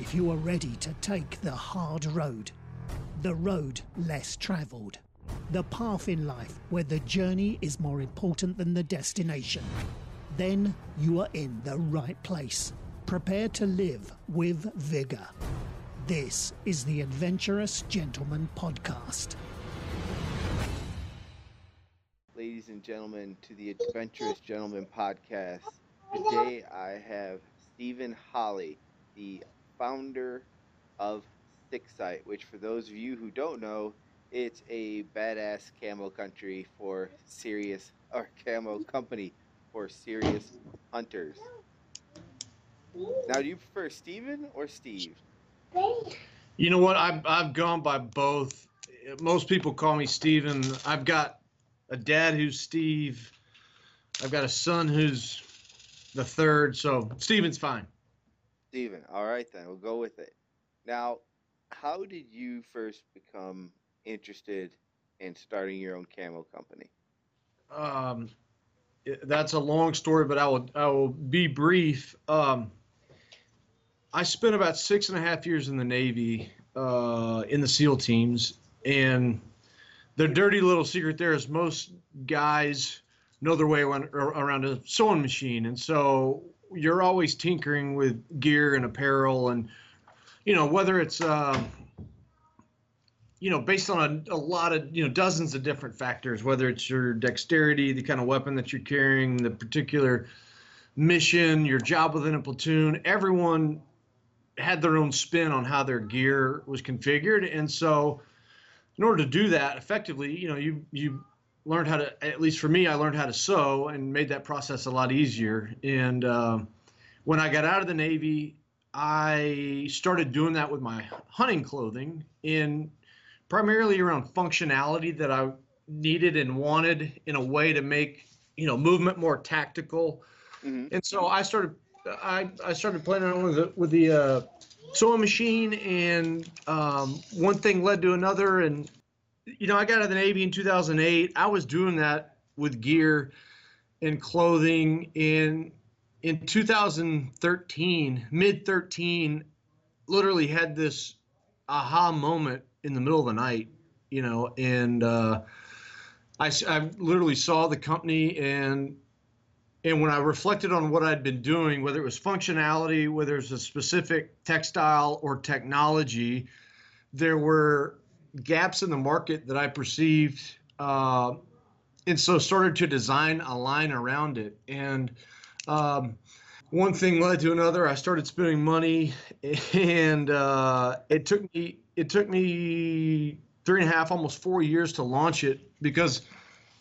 if you are ready to take the hard road, the road less traveled, the path in life where the journey is more important than the destination, then you are in the right place. Prepare to live with vigor. This is the Adventurous Gentleman Podcast. Ladies and gentlemen, to the Adventurous Gentleman Podcast. Today I have Stephen Holley, the founder of SIXSITE, which for those of you who don't know, it's a badass camo country for serious or camo company for serious hunters. Now, do you prefer Steven or Steve? You know what? I've I've gone by both. Most people call me Steven. I've got a dad who's Steve. I've got a son who's the third, so Steven's fine. Steven. All right, then. We'll go with it. Now, how did you first become interested in starting your own camo company? Um, that's a long story, but I will I will be brief. Um, I spent about six and a half years in the Navy uh, in the SEAL teams, and the dirty little secret there is most guys know their way around, around a sewing machine, and so you're always tinkering with gear and apparel, and you know whether it's uh, you know based on a, a lot of you know dozens of different factors, whether it's your dexterity, the kind of weapon that you're carrying, the particular mission, your job within a platoon, everyone had their own spin on how their gear was configured, and so in order to do that effectively, you know, you you learned how to. At least for me, I learned how to sew and made that process a lot easier. And uh, when I got out of the Navy, I started doing that with my hunting clothing, in primarily around functionality that I needed and wanted in a way to make you know movement more tactical. Mhm. And so I started I, I started playing around with the with the uh, sewing machine, and um, one thing led to another. And you know, I got out of the Navy in 2008. I was doing that with gear and clothing in in 2013, mid 13. Literally had this aha moment in the middle of the night, you know, and uh, I, I literally saw the company and and when I reflected on what I'd been doing, whether it was functionality, whether it was a specific textile or technology, there were gaps in the market that I perceived, uh, and so started to design a line around it. And um, one thing led to another. I started spending money, and uh, it took me it took me three and a half, almost four years to launch it because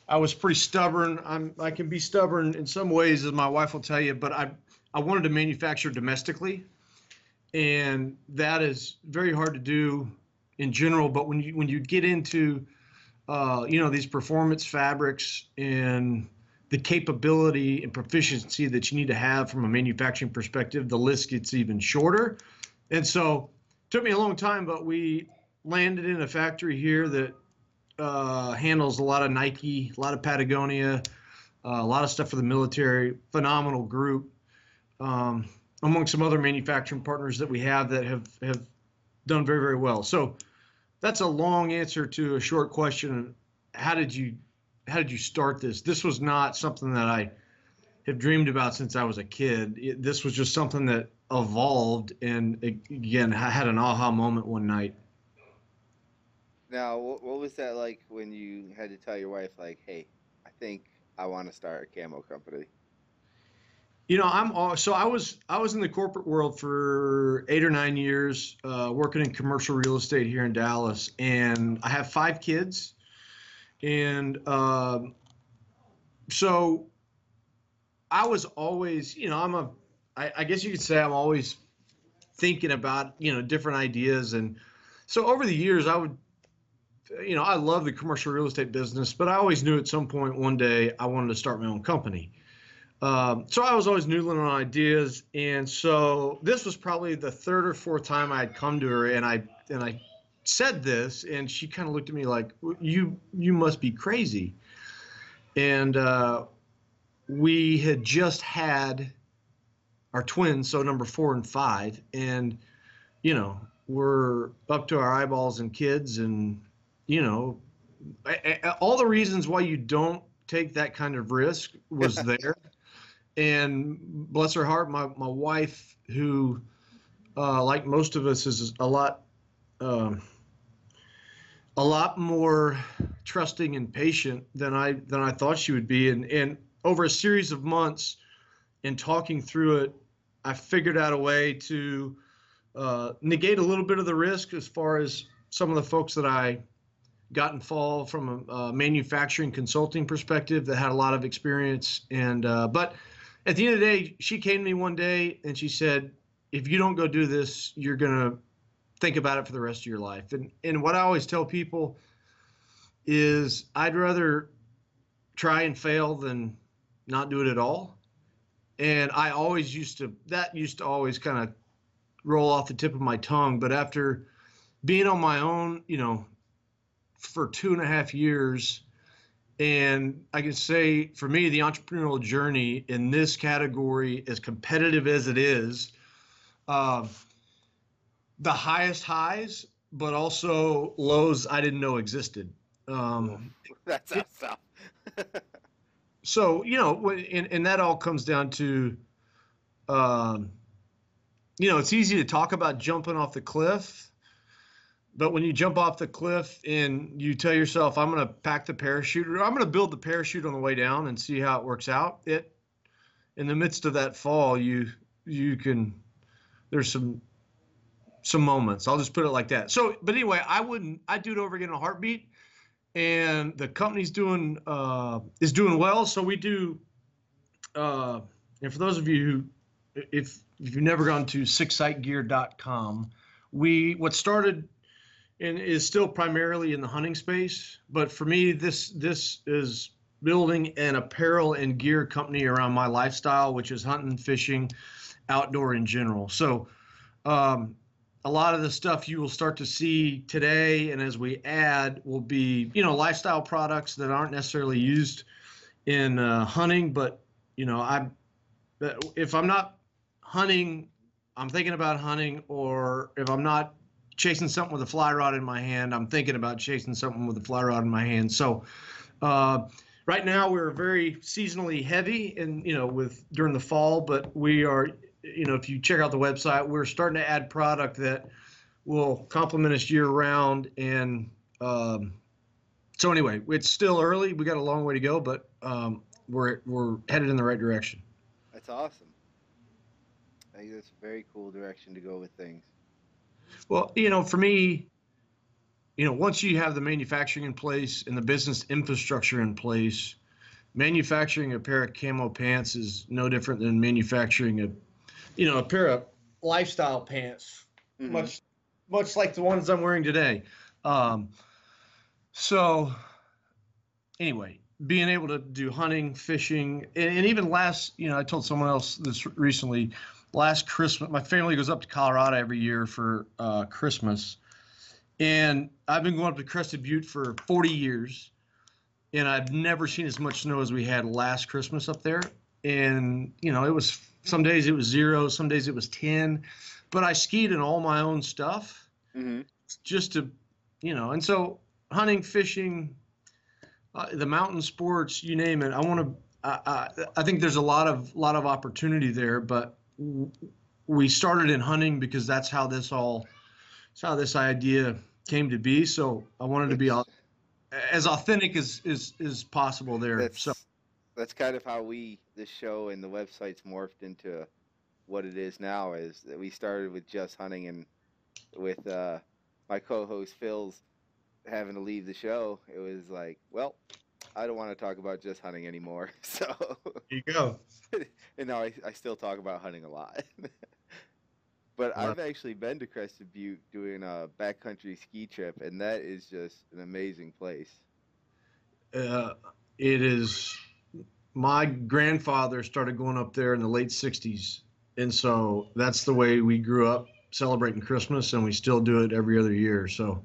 I was pretty stubborn. I'm I can be stubborn in some ways, as my wife will tell you, but I I wanted to manufacture domestically, and that is very hard to do in general. But when you when you get into uh, you know these performance fabrics and the capability and proficiency that you need to have from a manufacturing perspective, the list gets even shorter. And so it took me a long time, but we landed in a factory here that uh, handles a lot of Nike, a lot of Patagonia, uh, a lot of stuff for the military. Phenomenal group, um, among some other manufacturing partners that we have that have have done very very well. So that's a long answer to a short question. How did you how did you start this? This was not something that I have dreamed about since I was a kid. It, this was just something that evolved, and again, I had an aha moment one night. Now, what, what was that like when you had to tell your wife, like, hey, I think I want to start a camo company? You know, I'm all, so I was I was in the corporate world for eight or nine years, uh, working in commercial real estate here in Dallas, and I have five kids, and um, so I was always, you know, I'm a, I, I guess you could say I'm always thinking about you know different ideas, and so over the years I would, you know, I love the commercial real estate business, but I always knew at some point one day I wanted to start my own company. Um, so I was always noodling on ideas, and so this was probably the third or fourth time I had come to her, and I and I said this, and she kind of looked at me like, "You you must be crazy," and uh, we had just had our twins, so number four and five, and you know, we're up to our eyeballs in kids, and you know, all the reasons why you don't take that kind of risk was there. And bless her heart, my my wife, who, uh, like most of us, is a lot. Um, a lot more trusting and patient than I than I thought she would be, and and over a series of months, in talking through it, I figured out a way to uh, negate a little bit of the risk as far as some of the folks that I got involved from a, a manufacturing consulting perspective that had a lot of experience. And uh, but at the end of the day, she came to me one day and she said, "If you don't go do this, you're gonna think about it for the rest of your life." And and what I always tell people is, I'd rather try and fail than not do it at all. And I always used to that used to always kind of roll off the tip of my tongue. But after being on my own, you know, for two and a half years, and I can say for me, the entrepreneurial journey in this category, as competitive as it is, uh, the highest highs, but also lows I didn't know existed. Um, That's awesome. so you know, and, and that all comes down to um, you know, it's easy to talk about jumping off the cliff, but when you jump off the cliff and you tell yourself, I'm going to pack the parachute or I'm going to build the parachute on the way down and see how it works out, it in the midst of that fall, you you can there's some some moments. I'll just put it like that. So, but anyway, I wouldn't I'd do it over again in a heartbeat. And the company's doing uh, is doing well. So we do uh, and for those of you who if if you've never gone to sixsitegear.com, we what started and is still primarily in the hunting space, but for me, this this is building an apparel and gear company around my lifestyle, which is hunting, fishing, outdoor in general. So, um, a lot of the stuff you will start to see today, and as we add, will be you know lifestyle products that aren't necessarily used in uh, hunting, but you know I if I'm not hunting, I'm thinking about hunting, or if I'm not chasing something with a fly rod in my hand, I'm thinking about chasing something with a fly rod in my hand. So, uh, right now we're very seasonally heavy, and you know, with during the fall, but we are, you know, if you check out the website, we're starting to add product that will complement us year round. And um, so, anyway, it's still early. We got a long way to go, but um, we're we're headed in the right direction. That's awesome. I think that's a very cool direction to go with things. Well, you know, for me, you know, once you have the manufacturing in place and the business infrastructure in place, manufacturing a pair of camo pants is no different than manufacturing a, you know, a pair of lifestyle pants, mm-hmm. much, much like the ones I'm wearing today. Um, so, anyway, being able to do hunting, fishing, and, and even last, you know, I told someone else this recently last Christmas, my family goes up to Colorado every year for uh, Christmas, and I've been going up to Crested Butte for 40 years, and I've never seen as much snow as we had last Christmas up there. And you know, it was some days it was zero, some days it was 10, but I skied in all my own stuff mm-hmm. just to, you know, and so hunting, fishing, uh, the mountain sports, you name it. I want to. I, I think there's a lot of lot of opportunity there, but we started in hunting because that's how this all that's how this idea came to be. So i wanted to be as authentic as as, as possible there. That's, so that's kind of how we this show and the website's morphed into what it is now is that we started with just hunting and with uh, my co-host phil's having to leave the show. It was like well I don't want to talk about just hunting anymore. So there you go. and now I, I still talk about hunting a lot. but I've actually been to Crested Butte doing a backcountry ski trip, and that is just an amazing place. Uh, it is. My grandfather started going up there in the late '60s, and so that's the way we grew up celebrating Christmas, and we still do it every other year. So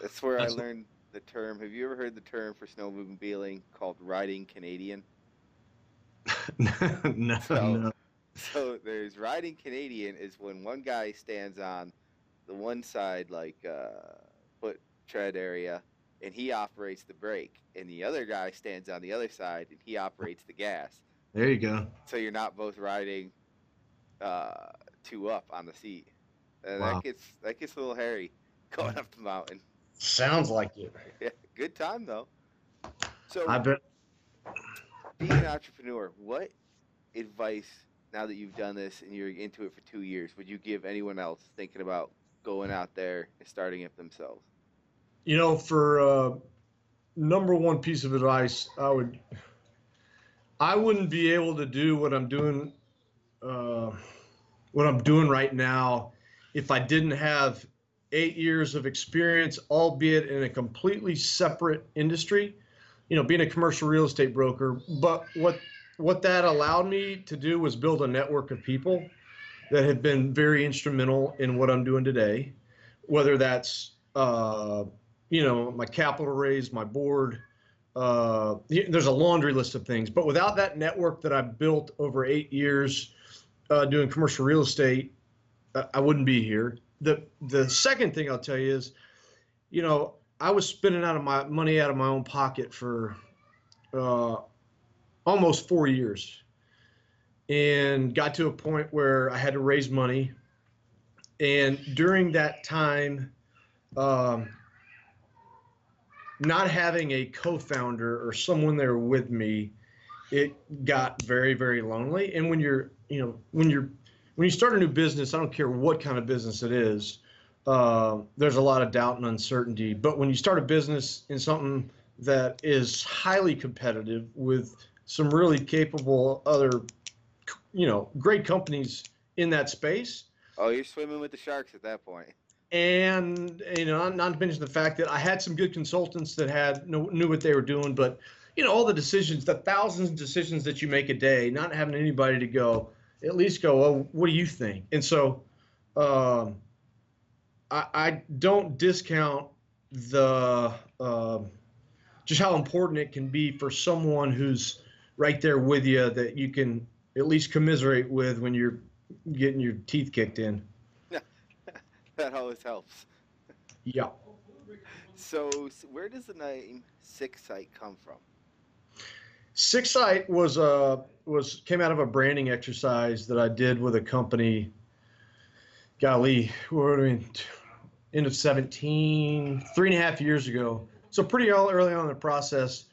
that's where that's I learned the term. Have you ever heard the term for snowmobiling called riding Canadian? no, so, no. So there's riding Canadian is when one guy stands on the one side like uh, foot tread area, and he operates the brake, and the other guy stands on the other side and he operates the gas. There you go. So you're not both riding uh, two up on the seat. And Wow. that gets that gets a little hairy going up the mountain. Sounds like it. Yeah, good time though. So I bet. being an entrepreneur, what advice now that you've done this and you're into it for two years would you give anyone else thinking about going out there and starting it themselves? You know, for uh, number one piece of advice, I would, I wouldn't be able to do what I'm doing, uh, what I'm doing right now, if I didn't have eight years of experience, albeit in a completely separate industry. You know, being a commercial real estate broker, but what what that allowed me to do was build a network of people that have been very instrumental in what I'm doing today, whether that's uh, you know my capital raise, my board. Uh, there's a laundry list of things, but without that network that I built over eight years uh, doing commercial real estate, I wouldn't be here. The The second thing I'll tell you is, you know, I was spending out of my money out of my own pocket for uh, almost four years, and got to a point where I had to raise money. And during that time, um, not having a co-founder or someone there with me, it got very, very lonely. And when you're, you know, when you're, when you start a new business, I don't care what kind of business it is, uh, there's a lot of doubt and uncertainty. But when you start a business in something that is highly competitive with some really capable other, you know, great companies in that space, Oh, you're swimming with the sharks at that point. and you know, not, not to mention the fact that I had some good consultants that had knew, knew what they were doing, but you know, all the decisions, the thousands of decisions that you make a day, not having anybody to go, at least go, oh, what do you think? And so, um, I, I don't discount the um, just how important it can be for someone who's right there with you that you can at least commiserate with when you're getting your teeth kicked in. That always helps. Yeah. So, where does the name SIXSITE come from? SIXSITE was a was came out of a branding exercise that I did with a company. Golly, what I mean? End of 17, three and a half years ago. So pretty early on in the process,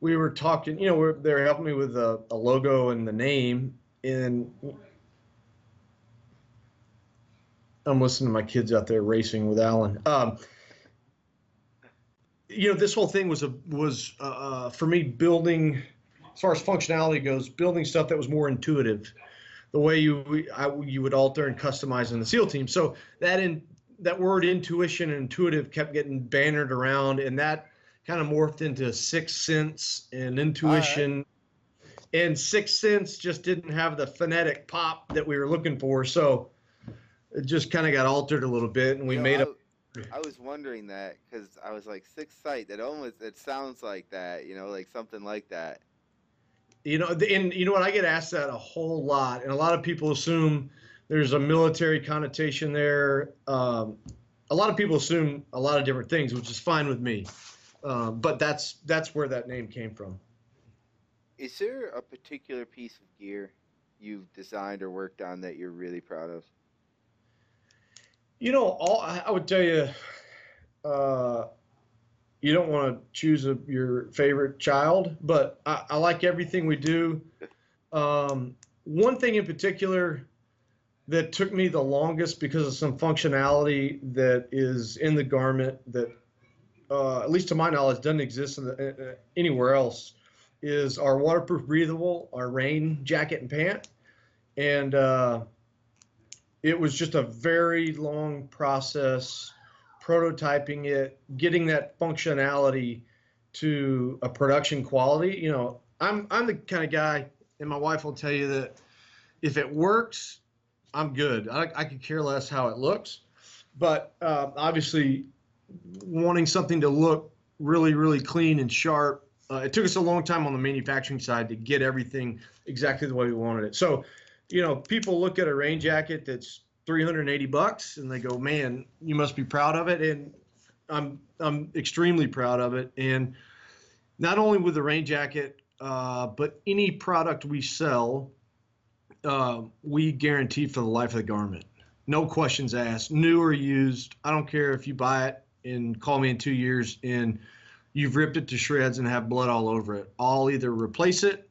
we were talking. You know, we're, they were helping me with a, a logo and the name. And I'm listening to my kids out there racing with Alan. Um, you know, this whole thing was a was uh, for me building as far as functionality goes, building stuff that was more intuitive, the way you I, you would alter and customize in the SEAL team. So that in that word intuition and intuitive kept getting bannered around, and that kind of morphed into sixth sense and intuition. And sixth sense just didn't have the phonetic pop that we were looking for, so it just kind of got altered a little bit, and we You know, made up. I was wondering that because I was like Sixth Sight. That almost it sounds like that. You know, like something like that. You know, and you know what? I get asked that a whole lot, and a lot of people assume there's a military connotation there. Um, a lot of people assume a lot of different things, which is fine with me. Um, but that's that's where that name came from. Is there a particular piece of gear you've designed or worked on that you're really proud of? You know, all I I would tell you, uh, you don't want to choose a, your favorite child, but I, I like everything we do. Um, one thing in particular that took me the longest because of some functionality that is in the garment that, uh, at least to my knowledge, doesn't exist the, uh, anywhere else, is our waterproof breathable, our rain jacket and pant, and. Uh, it was just a very long process prototyping it getting that functionality to a production quality you know i'm i'm the kind of guy and my wife will tell you that if it works i'm good. I, I could care less how it looks but uh, obviously wanting something to look really really clean and sharp uh, it took us a long time on the manufacturing side to get everything exactly the way we wanted it. So you know, people look at a rain jacket that's 380 bucks and they go man you must be proud of it. And i'm i'm extremely proud of it. And not only with the rain jacket uh, but any product we sell uh, we guarantee for the life of the garment. No questions asked. New or used. I don't care if you buy it and call me in two years and you've ripped it to shreds and have blood all over it. I'll either replace it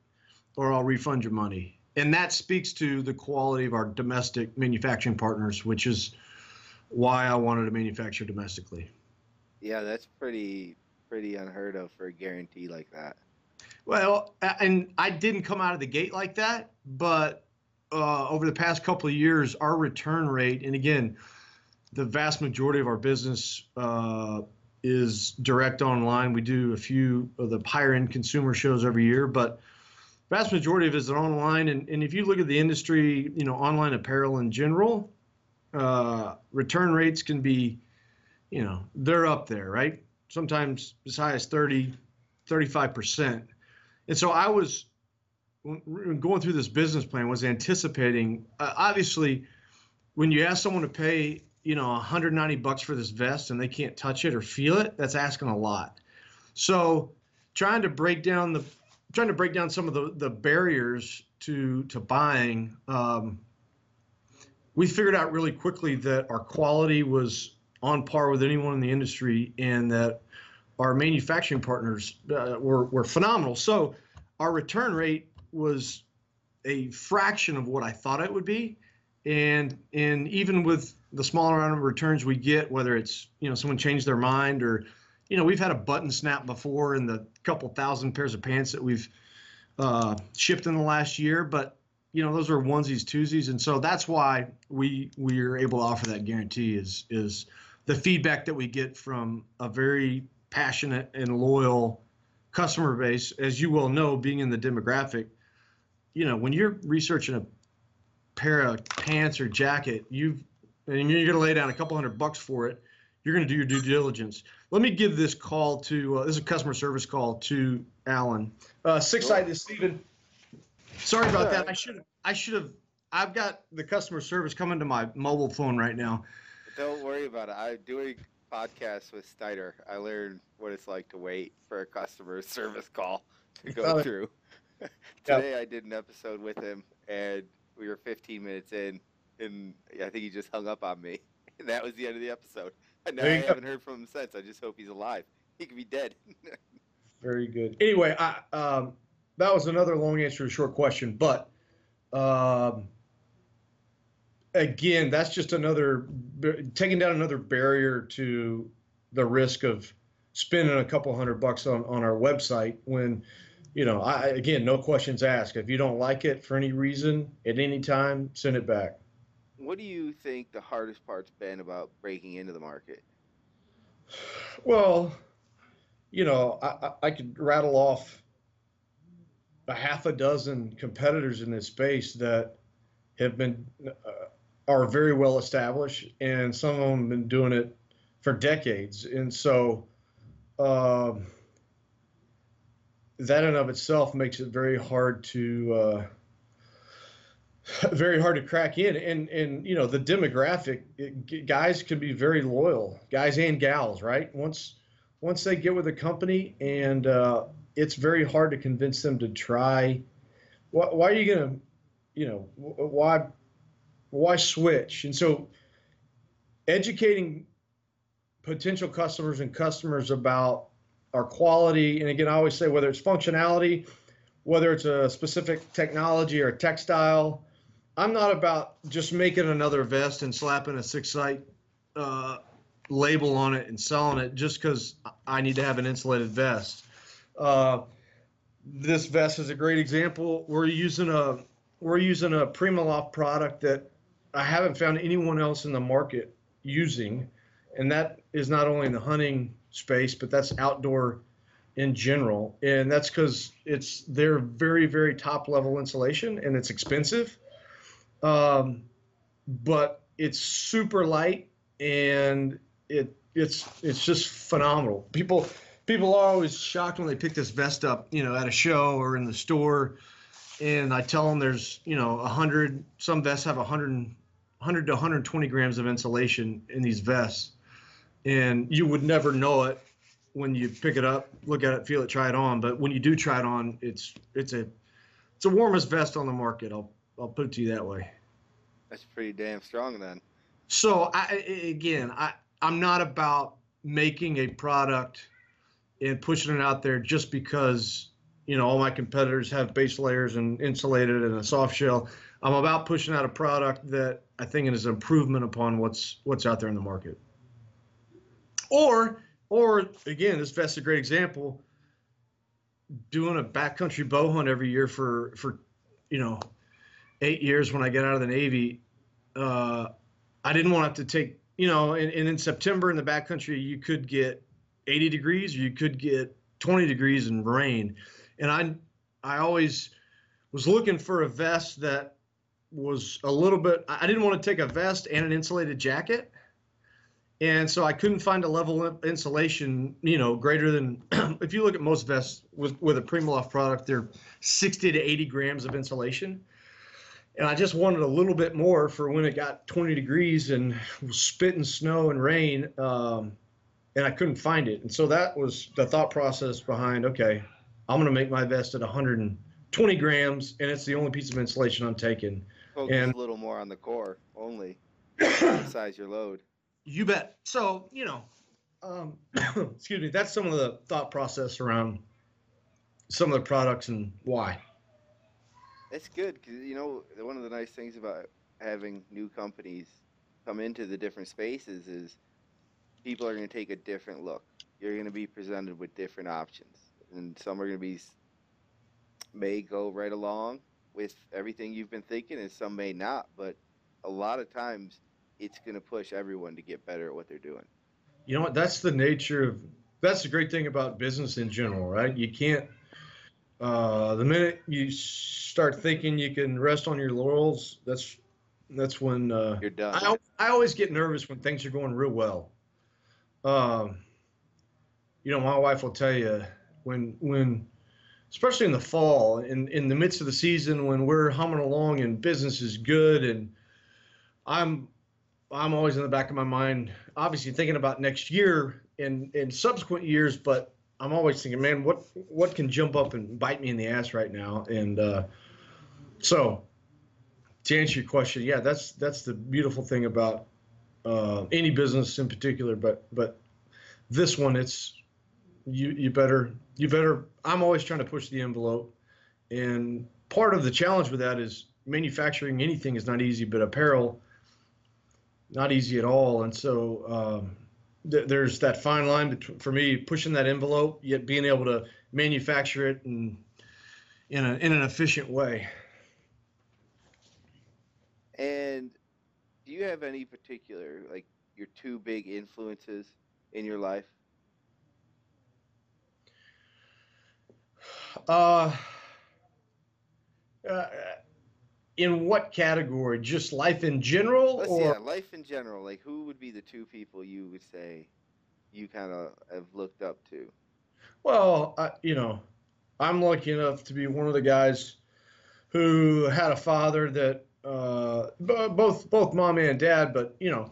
or i'll refund your money and that speaks to the quality of our domestic manufacturing partners, which is why I wanted to manufacture domestically. Yeah, that's pretty pretty unheard of for a guarantee like that. Well, and I didn't come out of the gate like that, but uh, over the past couple of years, our return rate, and again, the vast majority of our business uh, is direct online. We do a few of the higher end consumer shows every year, but vast majority of it is online. And, and if you look at the industry, you know, online apparel in general, uh, return rates can be, you know, they're up there, right? Sometimes as high as 30, 35%. And so I was going through this business plan was anticipating, uh, obviously, when you ask someone to pay, you know, 190 bucks for this vest and they can't touch it or feel it, that's asking a lot. So trying to break down the trying to break down some of the, the barriers to to buying. Um, we figured out really quickly that our quality was on par with anyone in the industry, and that our manufacturing partners uh, were were phenomenal. So our return rate was a fraction of what I thought it would be, and and even with the smaller amount of returns we get, whether it's you know someone changed their mind or you know, we've had a button snap before in the couple thousand pairs of pants that we've uh, shipped in the last year, but you know, those are onesies, twosies, and so that's why we we are able to offer that guarantee is is the feedback that we get from a very passionate and loyal customer base. As you well know, being in the demographic, you know, when you're researching a pair of pants or jacket, you've and you're going to lay down a couple hundred bucks for it you're going to do your due diligence. Let me give this call to uh, this is a customer service call to Alan. Uh, SIXSITE is Stephen. Sorry about that. I should I should have. I've got the customer service coming to my mobile phone right now. Don't worry about it. I doing podcast with Snyder. I learned what it's like to wait for a customer service call to go through. Today yep. I did an episode with him, and we were 15 minutes in, and I think he just hung up on me. And that was the end of the episode. No, I haven't heard from him since. I just hope he's alive. He could be dead. Very good. Anyway, I, um, that was another long answer to a short question, but um, again, that's just another taking down another barrier to the risk of spending a couple hundred bucks on, on our website when you know I, again no questions asked if you don't like it for any reason at any time send it back what do you think the hardest part's been about breaking into the market? Well, you know, I, I could rattle off a half a dozen competitors in this space that have been uh, are very well established, and some of them have been doing it for decades. And so, um, that in of itself makes it very hard to uh, very hard to crack in. And and you know the demographic it, guys can be very loyal guys and gals right? Once once they get with a company and uh, it's very hard to convince them to try why, why are you gonna you know why why switch? And so educating potential customers and customers about our quality and again i always say whether it's functionality whether it's a specific technology or textile I'm not about just making another vest and slapping a SIXSITE uh, label on it and selling it just because I need to have an insulated vest. Uh, this vest is a great example. We're using a we're using a Primaloft product that I haven't found anyone else in the market using, and that is not only in the hunting space, but that's outdoor in general. And that's because it's their very very top level insulation, and it's expensive um, but it's super light and it it's it's just phenomenal. People people are always shocked when they pick this vest up, you know, at a show or in the store, and I tell them there's you know a hundred. Some vests have a hundred 100 to 120 grams of insulation in these vests, and you would never know it when you pick it up, look at it, feel it, try it on. But when you do try it on, it's it's a it's the warmest vest on the market. I'll I'll put it to you that way. That's pretty damn strong then. So I again, I I'm not about making a product and pushing it out there just because you know all my competitors have base layers and insulated and a soft shell. I'm about pushing out a product that I think is an improvement upon what's what's out there in the market. Or or again, this vest's a great example. Doing a backcountry bow hunt every year for for you know eight years when I get out of the Navy, uh, I didn't want to to take you know, and, and in September in the backcountry you could get 80 degrees or you could get 20 degrees and rain, and I I always was looking for a vest that was a little bit. I didn't want to take a vest and an insulated jacket and so I couldn't find a level of insulation, you know, greater than if you look at most vests with with a Primaloft product, they're 60 to 80 grams of insulation. And I just wanted a little bit more for when it got 20 degrees and was spitting snow and rain, um, and I couldn't find it. And so that was the thought process behind. Okay, I'm going to make my vest at 120 grams, and it's the only piece of insulation I'm taking. Focus and, a little more on the core only. size your load. You bet. So, you know, um, excuse me, that's some of the thought process around some of the products and why. It's good because, you know, one of the nice things about having new companies come into the different spaces is people are going to take a different look. You're going to be presented with different options. And some are going to be, may go right along with everything you've been thinking, and some may not. But a lot of times, it's going to push everyone to get better at what they're doing. You know what? That's the nature of. That's the great thing about business in general, right? You can't. Uh, the minute you start thinking you can rest on your laurels, that's that's when uh, you're done. I, I always get nervous when things are going real well. Um, you know, my wife will tell you when when especially in the fall, in in the midst of the season when we're humming along and business is good and I'm I'm always in the back of my mind, obviously thinking about next year and in subsequent years, but I'm always thinking, man, what what can jump up and bite me in the ass right now? And uh, so, to answer your question, yeah, that's that's the beautiful thing about uh, any business in particular, but but this one, it's you you better you better. I'm always trying to push the envelope, and part of the challenge with that is manufacturing anything is not easy, but apparel not easy at all. And so um, th- there's that fine line between, for me pushing that envelope, yet being able to manufacture it in in, a, in an efficient way. And do you have any particular like your two big influences in your life? Uh, uh in what category? Just life in general, Let's, or yeah, life in general. Like, who would be the two people you would say you kind of have looked up to? Well, I, you know, I'm lucky enough to be one of the guys who had a father that uh, both both mom and dad, but you know,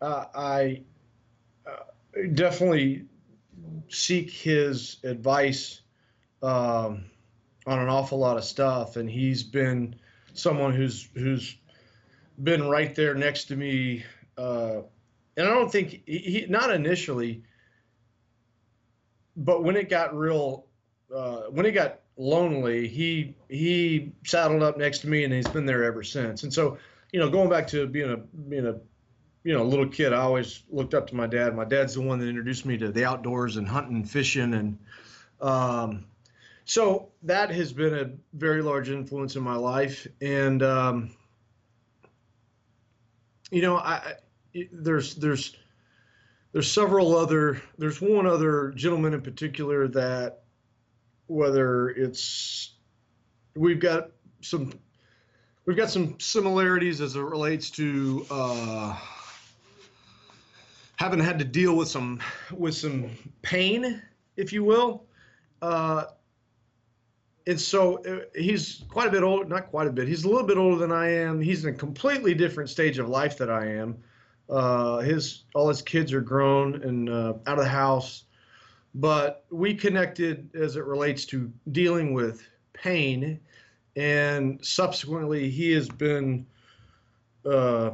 uh, I uh, definitely seek his advice um, on an awful lot of stuff, and he's been someone who's who's been right there next to me. Uh, and I don't think he, he, not initially, but when it got real, uh, when it got lonely, he he saddled up next to me, and he's been there ever since. And so, you know, going back to being a being a you know a little kid, I always looked up to my dad. My dad's the one that introduced me to the outdoors and hunting, fishing, and um, so that has been a very large influence in my life. And um, you know I, there's there's there's several other there's one other gentleman in particular that whether it's we've got some we've got some similarities as it relates to uh, having had to deal with some with some pain if you will. Uh, and so uh, he's quite a bit old, not quite a bit. He's a little bit older than I am. He's in a completely different stage of life that I am. Uh, his all his kids are grown and uh, out of the house, but we connected as it relates to dealing with pain, and subsequently he has been uh,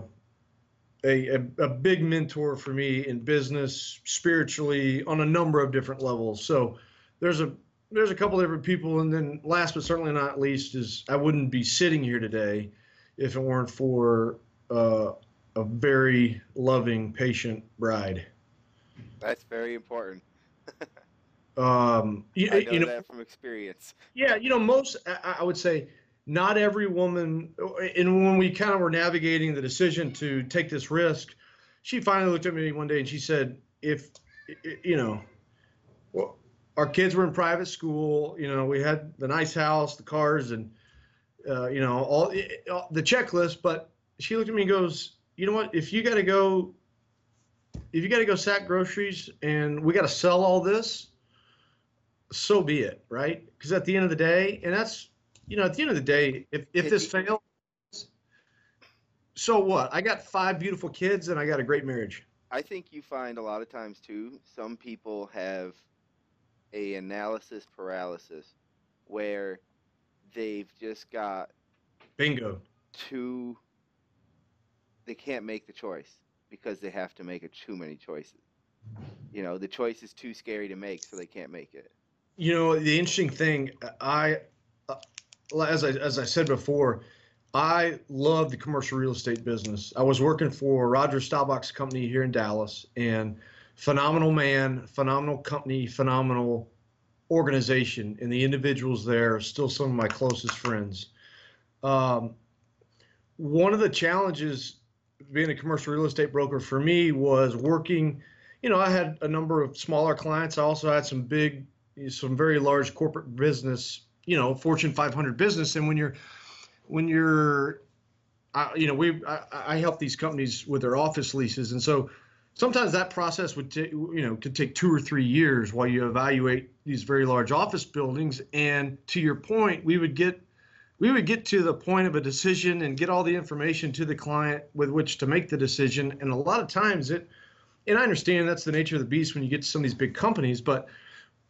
a, a, a big mentor for me in business, spiritually, on a number of different levels. So there's a there's a couple different people, and then last but certainly not least is I wouldn't be sitting here today if it weren't for uh, a very loving, patient bride. That's very important. um, you, I know, you know that from experience. Yeah, you know, most I, I would say not every woman, and when we kind of were navigating the decision to take this risk, she finally looked at me one day and she said, "If you know, well, our kids were in private school. You know, we had the nice house, the cars, and uh, you know all, all the checklist. But she looked at me and goes, "You know what? If you got to go, if you got to go sack groceries, and we got to sell all this, so be it, right? Because at the end of the day, and that's you know, at the end of the day, if if this fails, so what? I got five beautiful kids and I got a great marriage. I think you find a lot of times too, some people have a analysis paralysis where they've just got bingo. too they can't make the choice because they have to make a too many choices. You know the choice is too scary to make so they can't make it. You know the interesting thing i uh, as i as i said before i love the commercial real estate business. I was working for roger staubach's company here in dallas and phenomenal man, phenomenal company, phenomenal organization, and the individuals there are still some of my closest friends. Um, one of the challenges being a commercial real estate broker for me was working. You know, I had a number of smaller clients. I also had some big, some very large corporate business. You know, Fortune 500 business, and when you're when you're I, you know, we I, I, help these companies with their office leases, and so sometimes that process would take you know could take two or three years while you evaluate these very large office buildings. And to your point we would get we would get to the point of a decision and get all the information to the client with which to make the decision. And a lot of times it and i understand that's the nature of the beast when you get to some of these big companies but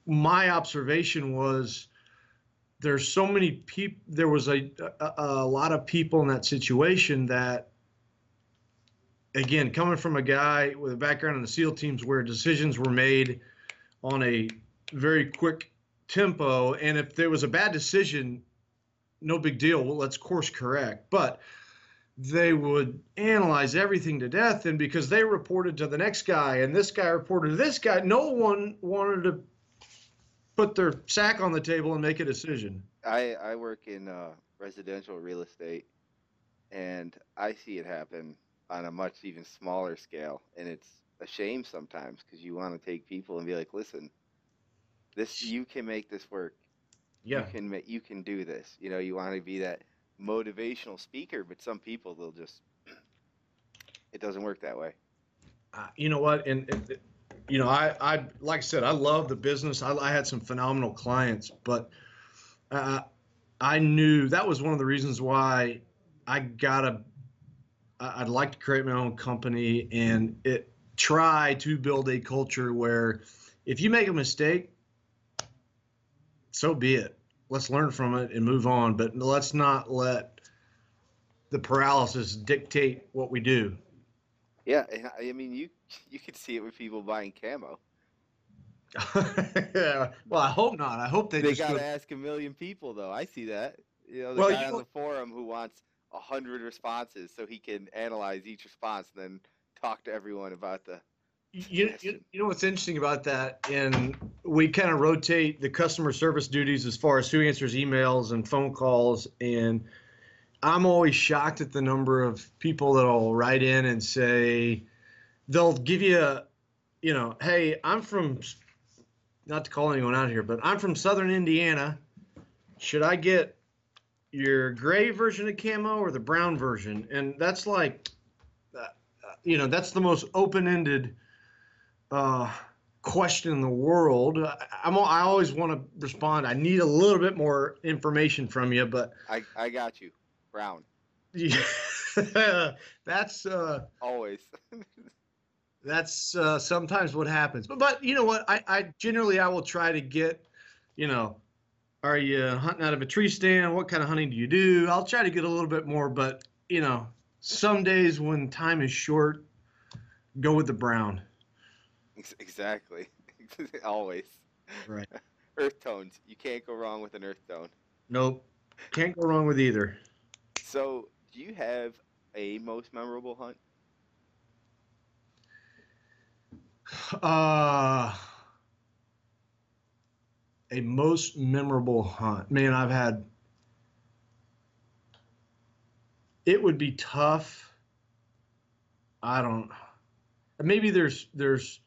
my observation was there's so many people there was a, a, a lot of people in that situation that again, coming from a guy with a background in the SEAL teams where decisions were made on a very quick tempo, and if there was a bad decision, no big deal. Well, let's course correct. But they would analyze everything to death, and because they reported to the next guy, and this guy reported to this guy, no one wanted to put their sack on the table and make a decision. I I work in uh, residential real estate, and I see it happen on a much even smaller scale, and it's a shame sometimes because you want to take people and be like, listen, this you can make this work. Yeah. You can you can do this. You know, you want to be that motivational speaker, but some people they'll just it doesn't work that way. Uh, you know what? And, and, you know, I I like I said, I love the business. I, I had some phenomenal clients, but uh, I knew that was one of the reasons why I got a I'd like to create my own company and it try to build a culture where if you make a mistake, so be it. Let's learn from it and move on, but let's not let the paralysis dictate what we do. Yeah, I mean you you could see it with people buying camo. yeah, well, I hope not. I hope they. They got to ask a million people, though. I see that. You know, the well, guy on the forum who wants a hundred responses so he can analyze each response and then talk to everyone about the you, you, you know what's interesting about that? And we kind of rotate the customer service duties as far as who answers emails and phone calls and i'm always shocked at the number of people that'll write in and say they'll give you a you know hey i'm from not to call anyone out here but i'm from southern indiana. Should i get your gray version of camo or the brown version and that's like uh, you know that's the most open-ended uh, question in the world. I, I'm I always want to respond. I need a little bit more information from you, but I, I got you. Brown. Yeah, that's uh, Always. that's uh, sometimes what happens. But but you know what? I, I generally I will try to get, you know, are you hunting out of a tree stand? What kind of hunting do you do? I'll try to get a little bit more, but you know, some days when time is short, go with the brown. Exactly. Always. Right. Earth tones. You can't go wrong with an earth tone. Nope. Can't go wrong with either. So, do you have a most memorable hunt? Uh a most memorable hunt. Man, I've had it would be tough. I don't maybe there's there's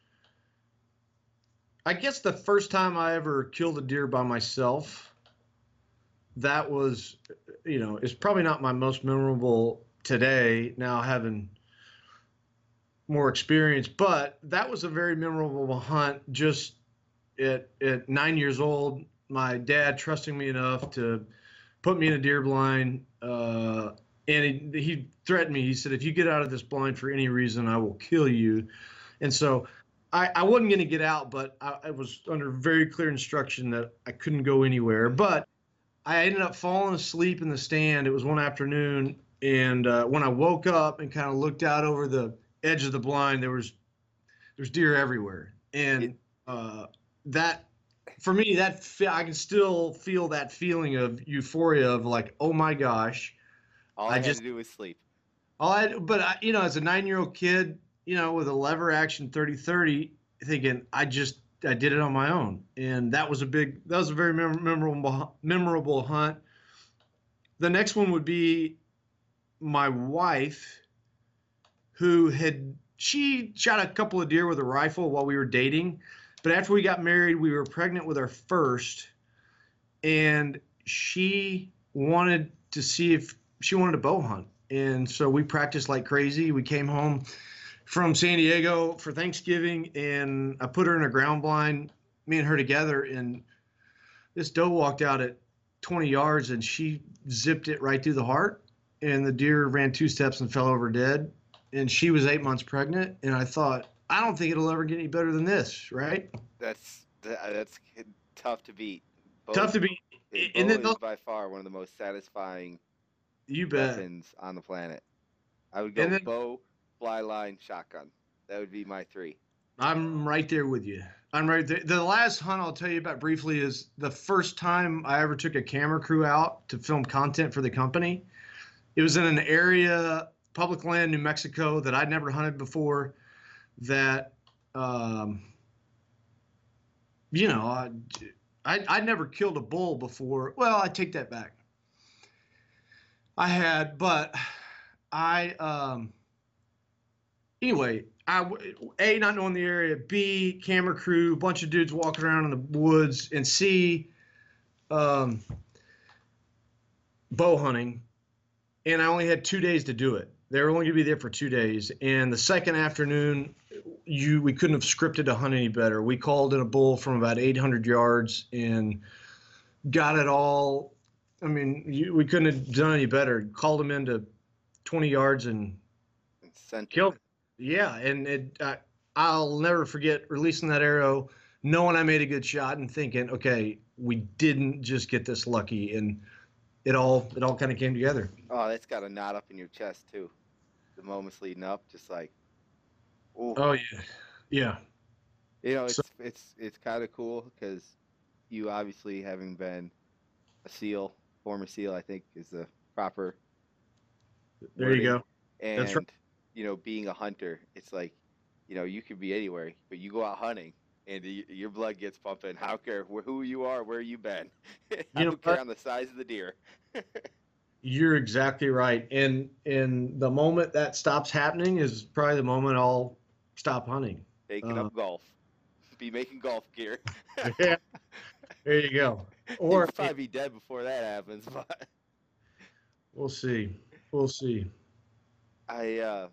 I guess the first time I ever killed a deer by myself that was you know, it's probably not my most memorable today now having more experience, but that was a very memorable hunt. Just at at nine years old, my dad trusting me enough to put me in a deer blind, uh, and he, he threatened me. He said, "If you get out of this blind for any reason, I will kill you." And so, I, I wasn't going to get out, but I, I was under very clear instruction that I couldn't go anywhere. But I ended up falling asleep in the stand. It was one afternoon, and uh, when I woke up and kind of looked out over the edge of the blind, there was there's deer everywhere, and uh, that for me that I can still feel that feeling of euphoria of like, oh my gosh, All I I, had just- to do was sleep. all I but I, you know as a nine year old kid, you know with a lever action 30-30, thinking I just I did it on my own, and that was a big that was a very memorable memorable hunt. The next one would be my wife, who had she shot a couple of deer with a rifle while we were dating, but after we got married, we were pregnant with our first, and she wanted to see if she wanted to bow hunt, and so we practiced like crazy. We came home from San Diego for Thanksgiving, and I put her in a ground blind, me and her together, and this doe walked out at 20 yards, and she zipped it right through the heart, and the deer ran two steps and fell over dead, and she was eight months pregnant, and I thought, I don't think it'll ever get any better than this, right? That's that's tough to beat. Tough to beat. and then is by far one of the most satisfying you bet. weapons on the planet. I would go then- bow, fly line, shotgun. That would be my three. I'm right there with you. I'm right there. The last hunt I'll tell you about briefly is the first time I ever took a camera crew out to film content for the company. It was in an area, public land, New Mexico, that I'd never hunted before. That, um, you know, I, I I'd never killed a bull before. Well, I take that back. I had, but I um, anyway, I a not knowing the area, b camera crew, bunch of dudes walking around in the woods, and c um, bow hunting, and I only had two days to do it. They were only going to be there for two days, and the second afternoon, you we couldn't have scripted a hunt any better. We called in a bull from about 800 yards and got it all. I mean, you, we couldn't have done any better. Called him into 20 yards and Killed. yeah, and it, I'll never forget releasing that arrow, knowing I made a good shot, and thinking, okay, we didn't just get this lucky, and it all it all kind of came together. Oh, that's got a knot up in your chest too. The moments leading up, just like, ooh. Oh yeah, yeah, You know, it's So- it's it's kind of cool because you obviously having been a SEAL, former SEAL, I think is the proper. there you go. And That's right. you know, being a hunter, it's like, you know, you could be anywhere, but you go out hunting. And y- your blood gets pumping. I don't care who you are, where you been. I You know don't care on the size of the deer. You're exactly right, and and the moment that stops happening is probably the moment I'll stop hunting. Taking Uh, up golf, be making golf gear. yeah, there you go. Or You'll probably be dead before that happens. But we'll see, we'll see. I, uh,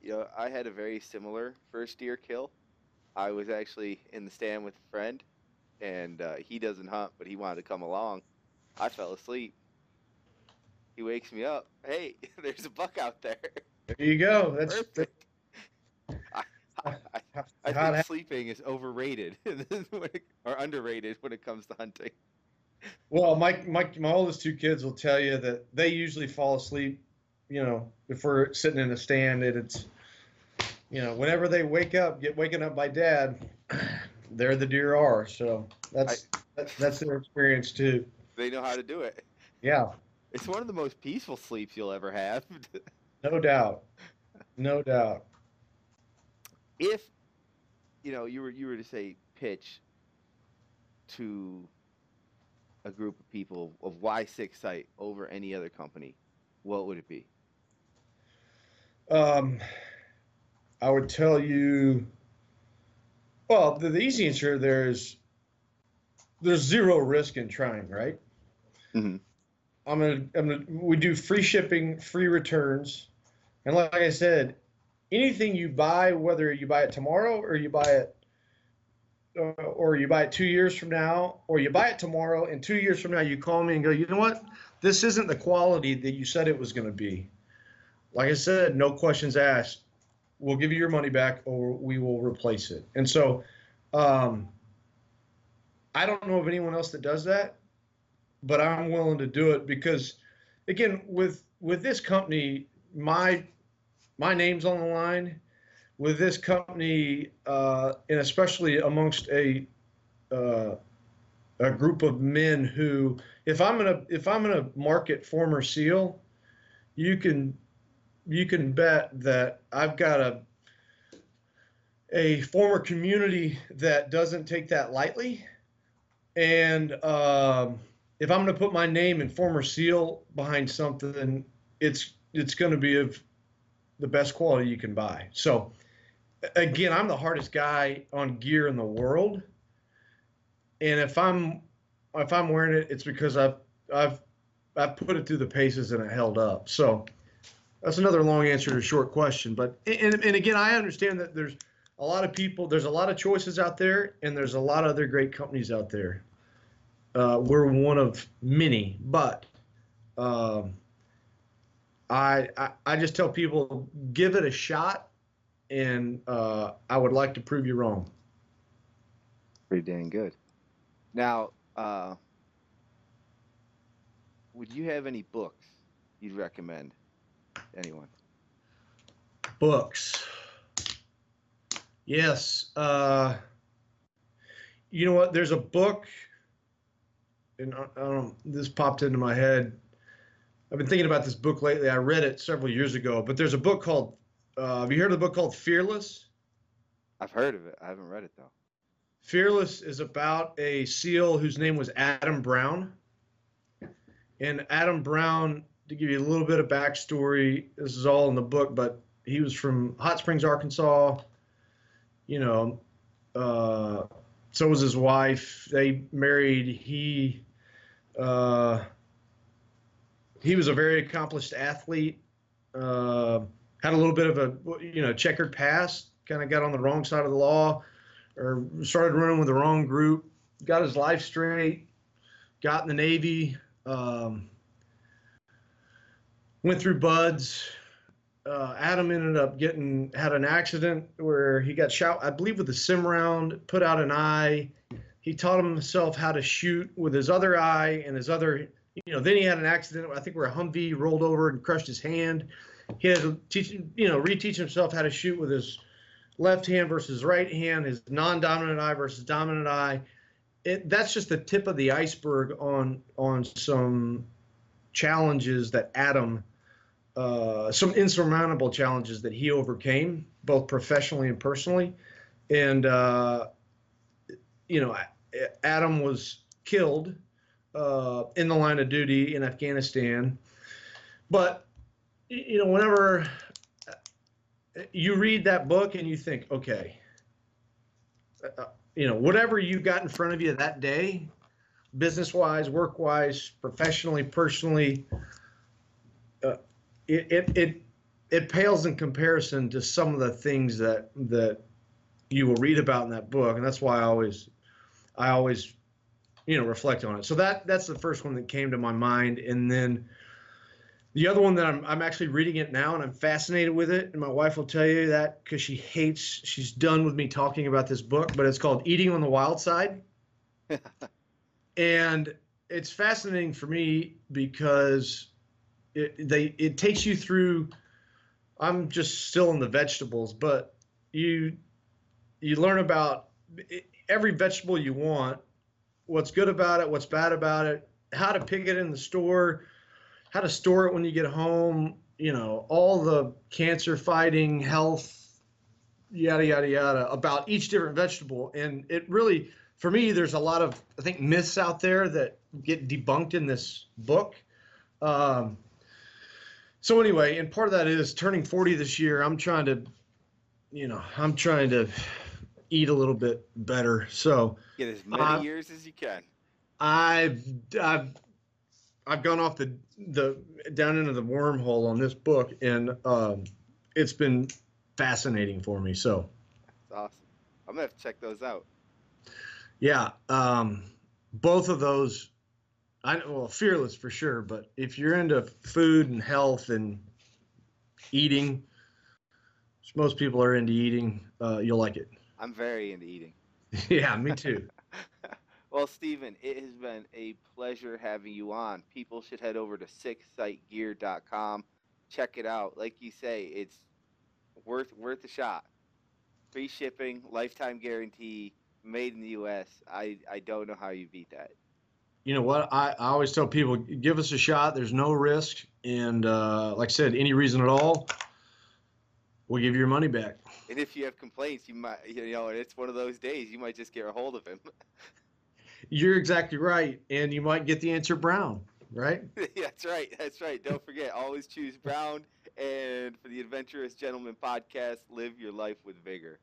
you know, I had a very similar first deer kill. I was actually in the stand with a friend, and uh, he doesn't hunt, but he wanted to come along. I fell asleep. He wakes me up. Hey, there's a buck out there. There you go. That's Perfect. I, I, I, I think sleeping is overrated it- or underrated when it comes to hunting. Well, my, my my oldest two kids will tell you that they usually fall asleep. You know, if we're sitting in a stand, and it's, you know, whenever they wake up, get waken up by dad, there the deer are. So that's that's, that's their experience too. They know how to do it. Yeah, It's one of the most peaceful sleeps you'll ever have. no doubt, no doubt. if you know you were you were to say pitch to a group of people of why SIXSITE over any other company, what would it be? Um, I would tell you. Well, the, the easy answer there is there's zero risk in trying, right? Mhm. I'm gonna, I'm gonna, we do free shipping, free returns, and like I said, anything you buy, whether you buy it tomorrow or you buy it, uh, or you buy it two years from now, or you buy it tomorrow, and two years from now you call me and go, you know what, this isn't the quality that you said it was going to be. Like I said, no questions asked. We'll give you your money back, or we will replace it. And so, um, I don't know of anyone else that does that but I'm willing to do it because, again, with with this company, my my name's on the line. With this company, uh, and especially amongst a uh, a group of men who, if I'm gonna if I'm gonna market former SEAL, you can you can bet that I've got a a former community that doesn't take that lightly, and um, if I'm going to put my name and former SEAL behind something, it's it's going to be of the best quality you can buy. So, again, I'm the hardest guy on gear in the world, and if I'm if I'm wearing it, it's because I've I've I've put it through the paces and it held up. So that's another long answer to a short question. But and and again, I understand that there's a lot of people, there's a lot of choices out there, and there's a lot of other great companies out there uh, we're one of many, but um, I, I I just tell people give it a shot, and uh, I would like to prove you wrong. Pretty dang good. Now, uh, would you have any books you'd recommend anyone? Books. Yes. Uh, you know what? There's a book, and I, I don't. This popped into my head. I've been thinking about this book lately. I read it several years ago, but there's a book called. Uh, have you heard of the book called Fearless? I've heard of it. I haven't read it though. Fearless is about a SEAL whose name was Adam Brown. And Adam Brown, to give you a little bit of backstory, this is all in the book, but he was from Hot Springs, Arkansas. You know, uh, so was his wife. They married. He uh, he was a very accomplished athlete. Uh, had a little bit of a you know checkered past. Kind of got on the wrong side of the law or started running with the wrong group, got his life straight, got in the Navy, um, went through BUD/S. Uh, Adam ended up getting had an accident where he got shot, I believe, with a sim round, put out an eye. He taught himself how to shoot with his other eye and his other, you know. Then he had an accident. I think where a Humvee rolled over and crushed his hand. He had to teach, you know, reteach himself how to shoot with his left hand versus right hand, his non-dominant eye versus dominant eye. It, that's just the tip of the iceberg on on some challenges that Adam, uh, some insurmountable challenges that he overcame, both professionally and personally. And uh, you know, Adam was killed uh, in the line of duty in Afghanistan, but you know, whenever you read that book and you think, okay, uh, you know, whatever you got in front of you that day, business wise, work wise, professionally, personally, uh, it, it, it, it pales in comparison to some of the things that, that you will read about in that book, and that's why I always, I always, you know, reflect on it. So that that's the first one that came to my mind, and then the other one that I'm I'm actually reading it now, and I'm fascinated with it. And my wife will tell you that because she hates, she's done with me talking about this book, but it's called Eating on the Wild Side, and it's fascinating for me because it they it takes you through. I'm just still in the vegetables, but you you learn about every vegetable you want, what's good about it, what's bad about it, how to pick it in the store, how to store it when you get home, you know, all the cancer fighting, health, yada, yada, yada, about each different vegetable. And it really, for me, there's a lot of, I think, myths out there that get debunked in this book. Um, so, anyway, and part of that is turning 40 this year. I'm trying to, you know, I'm trying to eat a little bit better. So get as many uh, years as you can. I've I've I've gone off the the down into the wormhole on this book, and um, it's been fascinating for me. So that's awesome. I'm gonna have to check those out. Yeah, um, both of those. I well, fearless for sure. But if you're into food and health and eating, which most people are into eating, uh, you'll like it. I'm very into eating. yeah, me too. well, Stephen, it has been a pleasure having you on. People should head over to sixsitegear.com, Check it out. Like you say, it's worth worth a shot. Free shipping, lifetime guarantee, made in the U.S. I, I don't know how you beat that. You know what? I, I always tell people, give us a shot. There's no risk, and uh, like I said, any reason at all, we'll give you your money back. And if you have complaints, you might, you know, and it's one of those days, you might just get a hold of him. You're exactly right, and you might get the answer brown, right? that's right. That's right. Don't forget, always choose brown. And for the Adventurous Gentleman podcast, live your life with vigor.